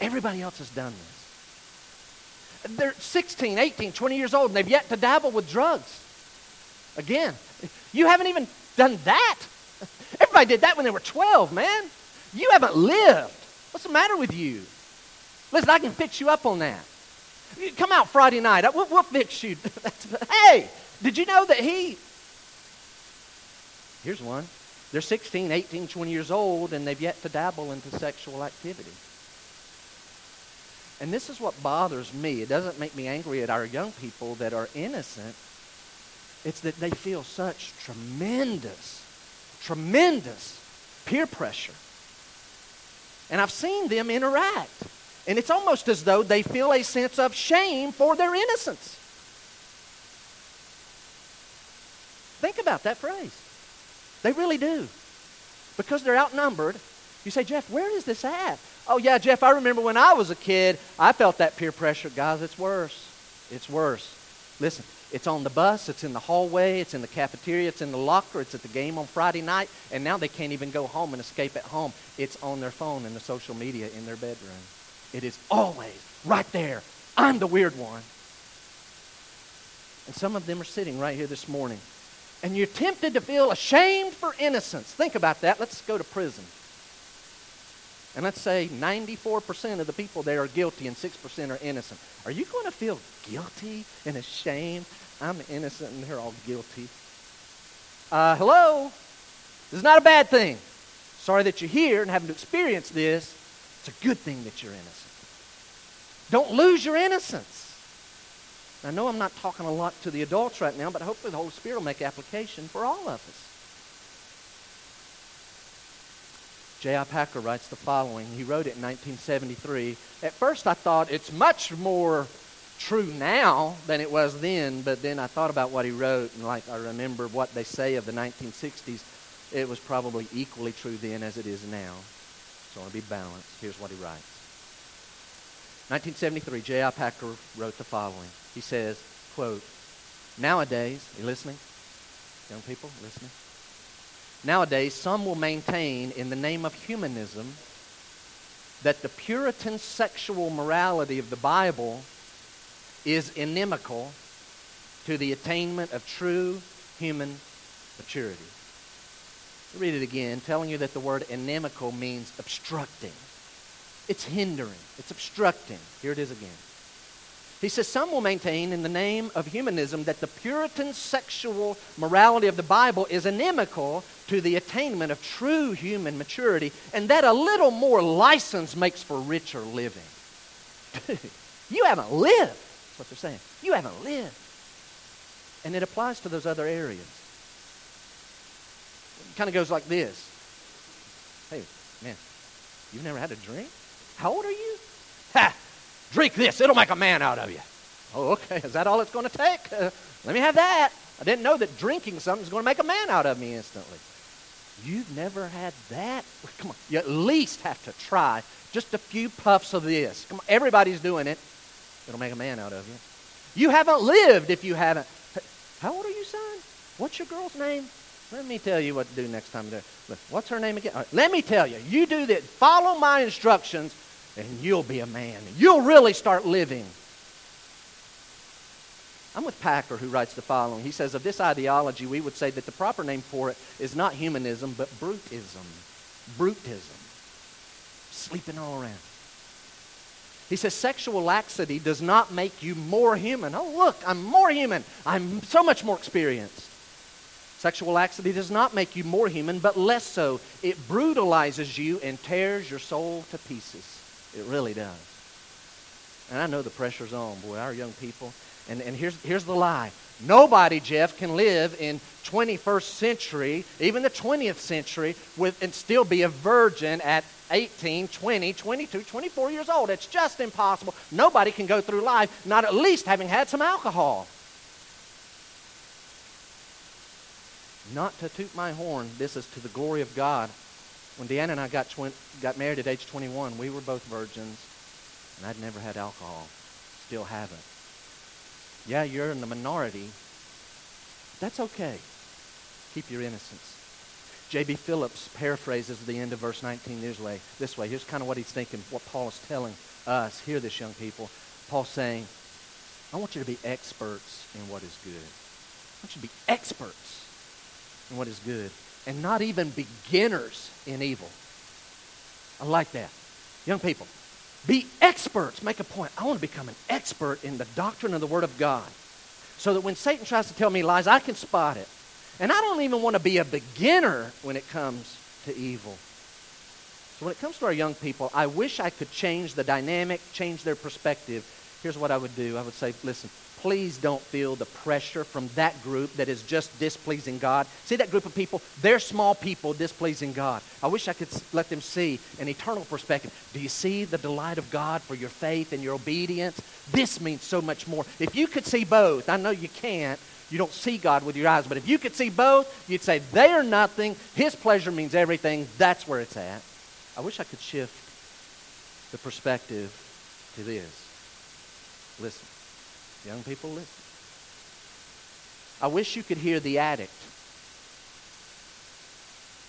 Everybody else has done this. They're 16, 18, 20 years old, and they've yet to dabble with drugs. Again, you haven't even done that. Everybody did that when they were 12, man. You haven't lived. What's the matter with you? Listen, I can fix you up on that. You come out Friday night. We'll, we'll fix you. hey, did you know that he. Here's one. They're 16, 18, 20 years old, and they've yet to dabble into sexual activity. And this is what bothers me. It doesn't make me angry at our young people that are innocent. It's that they feel such tremendous, tremendous peer pressure and I've seen them interact. And it's almost as though they feel a sense of shame for their innocence. Think about that phrase. They really do. Because they're outnumbered. You say, Jeff, where is this at? Oh, yeah, Jeff, I remember when I was a kid, I felt that peer pressure. Guys, it's worse. It's worse. Listen, it's on the bus, it's in the hallway, it's in the cafeteria, it's in the locker, it's at the game on Friday night, and now they can't even go home and escape at home. It's on their phone and the social media in their bedroom. It is always right there. I'm the weird one. And some of them are sitting right here this morning. And you're tempted to feel ashamed for innocence. Think about that. Let's go to prison. And let's say 94% of the people there are guilty and 6% are innocent. Are you going to feel guilty and ashamed I'm innocent and they're all guilty. Uh, hello? This is not a bad thing. Sorry that you're here and having to experience this. It's a good thing that you're innocent. Don't lose your innocence. I know I'm not talking a lot to the adults right now, but hopefully the Holy Spirit will make application for all of us. J.I. Packer writes the following. He wrote it in 1973. At first, I thought it's much more true now than it was then, but then I thought about what he wrote, and like I remember what they say of the 1960s, it was probably equally true then as it is now. So I want to be balanced. Here's what he writes. 1973, J.I. Packer wrote the following. He says, quote, Nowadays, you listening? Young people, listening? Nowadays, some will maintain, in the name of humanism, that the Puritan sexual morality of the Bible is inimical to the attainment of true human maturity. I'll read it again, telling you that the word inimical means obstructing. It's hindering, it's obstructing. Here it is again. He says, Some will maintain in the name of humanism that the Puritan sexual morality of the Bible is inimical to the attainment of true human maturity, and that a little more license makes for richer living. you haven't lived. That's what they're saying. You haven't lived. And it applies to those other areas. It kind of goes like this Hey, man, you've never had a drink? How old are you? Ha! Drink this, it'll make a man out of you. Oh, okay. Is that all it's going to take? Uh, let me have that. I didn't know that drinking something is going to make a man out of me instantly. You've never had that? Come on. You at least have to try just a few puffs of this. Come on. Everybody's doing it. It'll make a man out of you. You haven't lived if you haven't. How old are you, son? What's your girl's name? Let me tell you what to do next time. What's her name again? Right, let me tell you. You do that. Follow my instructions, and you'll be a man. You'll really start living. I'm with Packer, who writes the following. He says, Of this ideology, we would say that the proper name for it is not humanism, but brutism. Brutism. Sleeping all around. He says, Sexual laxity does not make you more human. Oh, look, I'm more human. I'm so much more experienced. Sexual laxity does not make you more human, but less so. It brutalizes you and tears your soul to pieces. It really does. And I know the pressure's on, boy. Our young people, and, and here's, here's the lie. Nobody, Jeff, can live in 21st century, even the 20th century, with, and still be a virgin at 18, 20, 22, 24 years old. It's just impossible. Nobody can go through life not at least having had some alcohol. Not to toot my horn, this is to the glory of God. When Deanna and I got, tw- got married at age 21, we were both virgins, and I'd never had alcohol. Still haven't. Yeah, you're in the minority. That's okay. Keep your innocence. J.B. Phillips paraphrases the end of verse 19 this way. This way. Here's kind of what he's thinking, what Paul is telling us. Hear this, young people. Paul's saying, I want you to be experts in what is good. I want you to be experts in what is good and not even beginners in evil. I like that. Young people, be experts. Make a point. I want to become an expert in the doctrine of the Word of God so that when Satan tries to tell me lies, I can spot it. And I don't even want to be a beginner when it comes to evil. So when it comes to our young people, I wish I could change the dynamic, change their perspective. Here's what I would do I would say, listen, please don't feel the pressure from that group that is just displeasing God. See that group of people? They're small people displeasing God. I wish I could let them see an eternal perspective. Do you see the delight of God for your faith and your obedience? This means so much more. If you could see both, I know you can't. You don't see God with your eyes, but if you could see both, you'd say, they are nothing. His pleasure means everything. That's where it's at. I wish I could shift the perspective to this. Listen. Young people, listen. I wish you could hear the addict,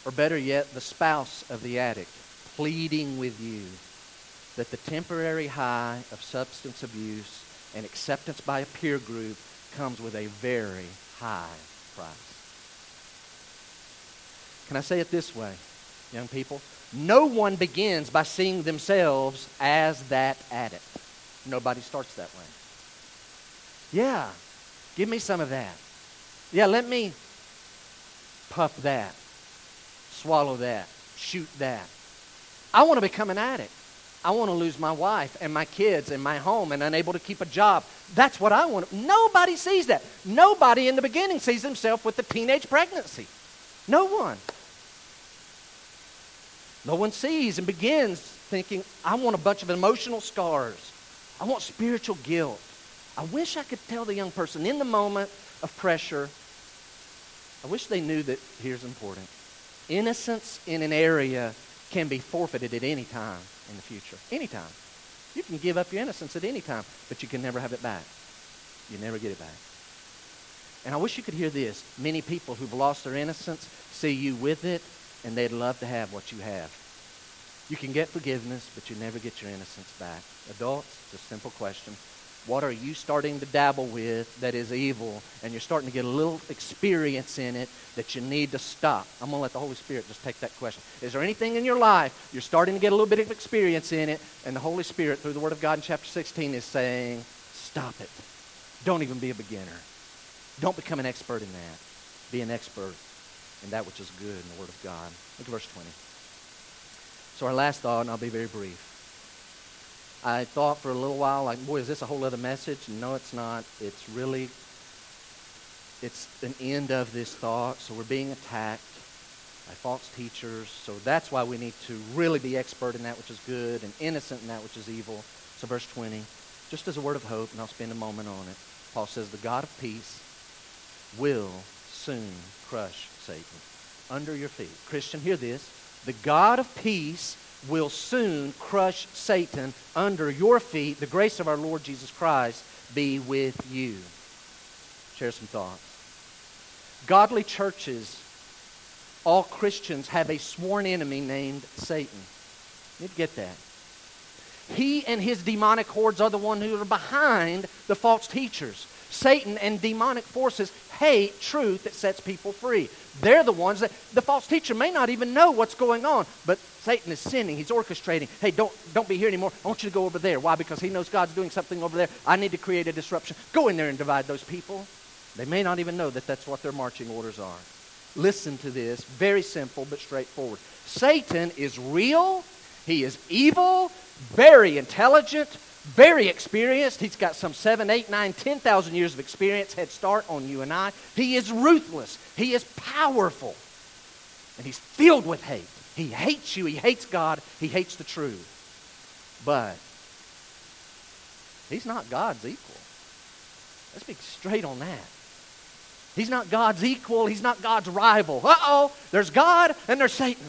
or better yet, the spouse of the addict, pleading with you that the temporary high of substance abuse and acceptance by a peer group comes with a very high price. Can I say it this way, young people? No one begins by seeing themselves as that addict. Nobody starts that way. Yeah, give me some of that. Yeah, let me puff that, swallow that, shoot that. I want to become an addict. I want to lose my wife and my kids and my home and unable to keep a job. That's what I want. Nobody sees that. Nobody in the beginning sees himself with a teenage pregnancy. No one. No one sees and begins thinking, I want a bunch of emotional scars. I want spiritual guilt. I wish I could tell the young person in the moment of pressure, I wish they knew that here's important. Innocence in an area can be forfeited at any time in the future. Anytime. You can give up your innocence at any time, but you can never have it back. You never get it back. And I wish you could hear this. Many people who've lost their innocence see you with it, and they'd love to have what you have. You can get forgiveness, but you never get your innocence back. Adults, it's a simple question. What are you starting to dabble with that is evil, and you're starting to get a little experience in it that you need to stop? I'm going to let the Holy Spirit just take that question. Is there anything in your life you're starting to get a little bit of experience in it, and the Holy Spirit, through the Word of God in chapter 16, is saying, stop it. Don't even be a beginner. Don't become an expert in that. Be an expert in that which is good in the Word of God. Look at verse 20. So, our last thought, and I'll be very brief. I thought for a little while, like, boy, is this a whole other message? No, it's not. It's really, it's an end of this thought. So, we're being attacked by false teachers. So, that's why we need to really be expert in that which is good and innocent in that which is evil. So, verse 20, just as a word of hope, and I'll spend a moment on it. Paul says, The God of peace will soon crush Satan under your feet. Christian, hear this. The God of peace will soon crush Satan under your feet. The grace of our Lord Jesus Christ be with you. Share some thoughts. Godly churches, all Christians have a sworn enemy named Satan. You get that. He and his demonic hordes are the ones who are behind the false teachers. Satan and demonic forces hate truth that sets people free. They're the ones that the false teacher may not even know what's going on, but Satan is sinning. He's orchestrating. Hey, don't, don't be here anymore. I want you to go over there. Why? Because he knows God's doing something over there. I need to create a disruption. Go in there and divide those people. They may not even know that that's what their marching orders are. Listen to this. Very simple but straightforward. Satan is real. He is evil, very intelligent, very experienced. He's got some seven, eight, nine, ten thousand years of experience, head start on you and I. He is ruthless. He is powerful. And he's filled with hate. He hates you. He hates God. He hates the truth. But he's not God's equal. Let's be straight on that. He's not God's equal. He's not God's rival. Uh oh, there's God and there's Satan.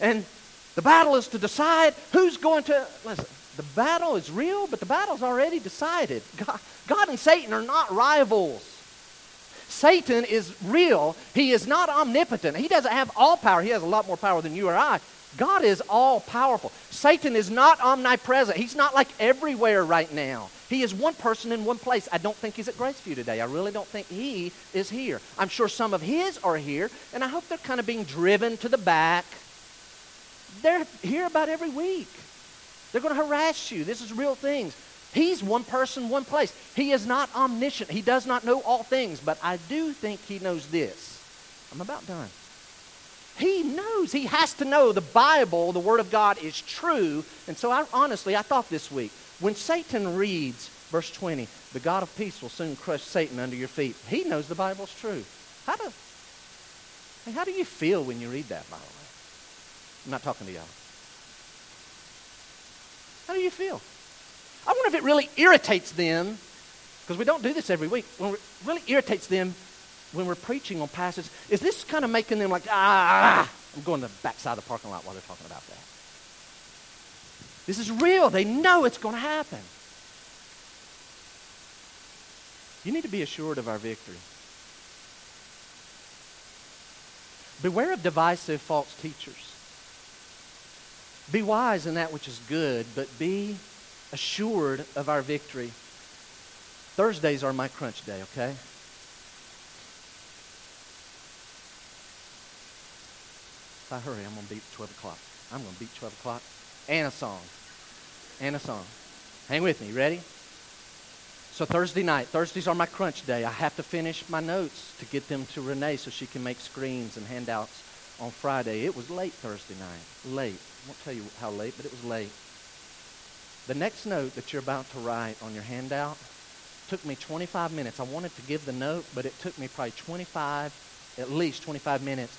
And the battle is to decide who's going to. Listen, the battle is real, but the battle's already decided. God, God and Satan are not rivals. Satan is real. He is not omnipotent. He doesn't have all power. He has a lot more power than you or I. God is all powerful. Satan is not omnipresent. He's not like everywhere right now. He is one person in one place. I don't think he's at Graceview today. I really don't think he is here. I'm sure some of his are here, and I hope they're kind of being driven to the back. They're here about every week. They're going to harass you. This is real things. He's one person, one place. He is not omniscient. He does not know all things, but I do think he knows this. I'm about done. He knows. He has to know the Bible, the Word of God, is true. And so, I, honestly, I thought this week, when Satan reads verse 20, the God of peace will soon crush Satan under your feet, he knows the Bible's true. How do, how do you feel when you read that, by the way? I'm not talking to y'all. How do you feel? I wonder if it really irritates them, because we don't do this every week, when it really irritates them when we're preaching on passages. Is this kind of making them like, ah, I'm going to the backside of the parking lot while they're talking about that? This is real. They know it's going to happen. You need to be assured of our victory. Beware of divisive false teachers. Be wise in that which is good, but be assured of our victory. Thursdays are my crunch day, okay? If I hurry, I'm going to beat 12 o'clock. I'm going to beat 12 o'clock. And a song. And a song. Hang with me. Ready? So Thursday night, Thursdays are my crunch day. I have to finish my notes to get them to Renee so she can make screens and handouts on Friday. It was late Thursday night. Late. I won't tell you how late, but it was late. The next note that you're about to write on your handout took me 25 minutes. I wanted to give the note, but it took me probably 25, at least 25 minutes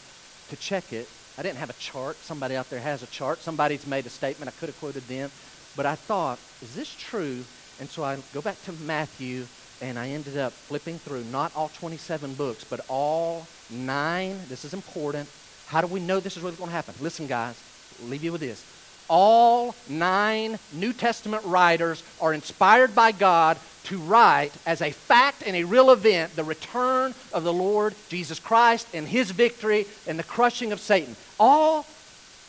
to check it. I didn't have a chart. Somebody out there has a chart. Somebody's made a statement. I could have quoted them. But I thought, is this true? And so I go back to Matthew, and I ended up flipping through not all 27 books, but all nine. This is important. How do we know this is really going to happen? Listen, guys leave you with this. All nine New Testament writers are inspired by God to write as a fact and a real event the return of the Lord Jesus Christ and his victory and the crushing of Satan. All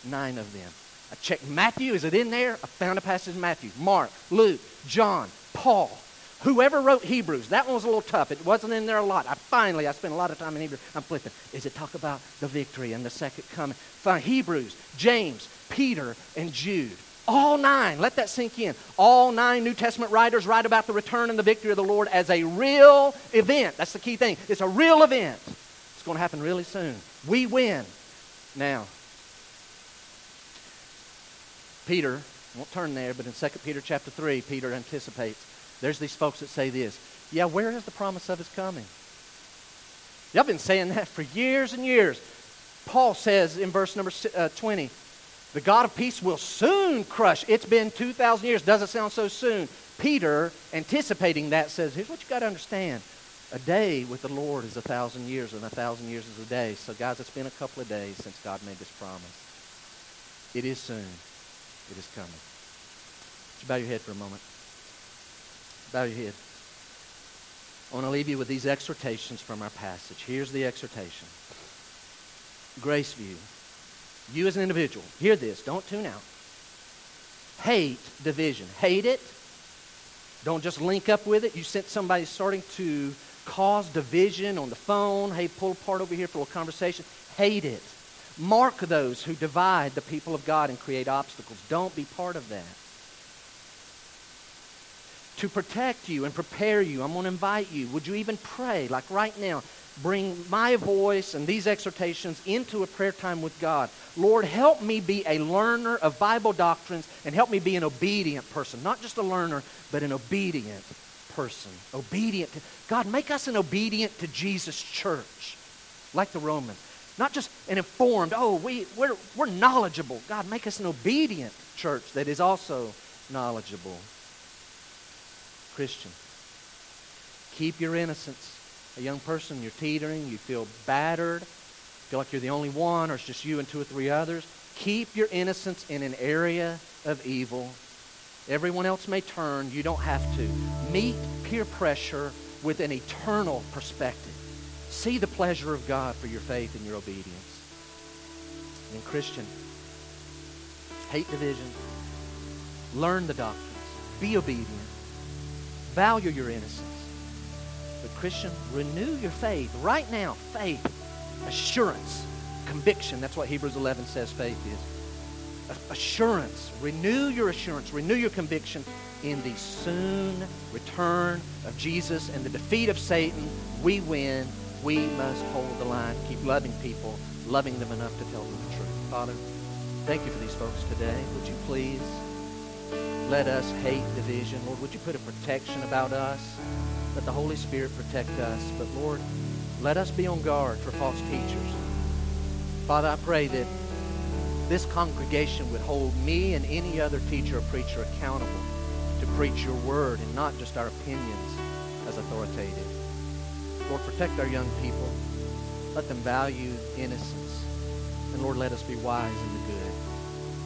nine of them. I checked Matthew. Is it in there? I found a passage in Matthew. Mark, Luke, John, Paul. Whoever wrote Hebrews, that one was a little tough. It wasn't in there a lot. I finally, I spent a lot of time in Hebrews. I'm flipping. Is it talk about the victory and the second coming? Fine. Hebrews, James, Peter, and Jude. All nine, let that sink in. All nine New Testament writers write about the return and the victory of the Lord as a real event. That's the key thing. It's a real event. It's going to happen really soon. We win. Now, Peter, won't turn there, but in 2 Peter chapter 3, Peter anticipates. There's these folks that say this Yeah, where is the promise of his coming? Y'all been saying that for years and years. Paul says in verse number uh, 20, the God of peace will soon crush. It's been 2,000 years. Doesn't sound so soon. Peter, anticipating that, says, Here's what you got to understand. A day with the Lord is a thousand years, and a thousand years is a day. So, guys, it's been a couple of days since God made this promise. It is soon. It is coming. You bow your head for a moment? Bow your head. I want to leave you with these exhortations from our passage. Here's the exhortation Graceview. You as an individual, hear this, don't tune out. Hate division. Hate it. Don't just link up with it. You sense somebody starting to cause division on the phone. Hey, pull apart over here for a little conversation. Hate it. Mark those who divide the people of God and create obstacles. Don't be part of that. To protect you and prepare you, I'm going to invite you. Would you even pray, like right now? Bring my voice and these exhortations into a prayer time with God. Lord, help me be a learner of Bible doctrines and help me be an obedient person. Not just a learner, but an obedient person. Obedient to God, make us an obedient to Jesus church, like the Romans. Not just an informed, oh, we, we're, we're knowledgeable. God, make us an obedient church that is also knowledgeable. Christian, keep your innocence. A young person, you're teetering, you feel battered, feel like you're the only one, or it's just you and two or three others. Keep your innocence in an area of evil. Everyone else may turn, you don't have to. Meet peer pressure with an eternal perspective. See the pleasure of God for your faith and your obedience. And Christian, hate division. Learn the doctrines. Be obedient. Value your innocence. But Christian, renew your faith right now. Faith, assurance, conviction. That's what Hebrews 11 says faith is. Assurance. Renew your assurance. Renew your conviction in the soon return of Jesus and the defeat of Satan. We win we must hold the line, keep loving people, loving them enough to tell them the truth. Father, thank you for these folks today. Would you please let us hate division? Lord, would you put a protection about us? Let the Holy Spirit protect us. But Lord, let us be on guard for false teachers. Father, I pray that this congregation would hold me and any other teacher or preacher accountable to preach your word and not just our opinions as authoritative. Lord, protect our young people. Let them value innocence. And Lord, let us be wise in the.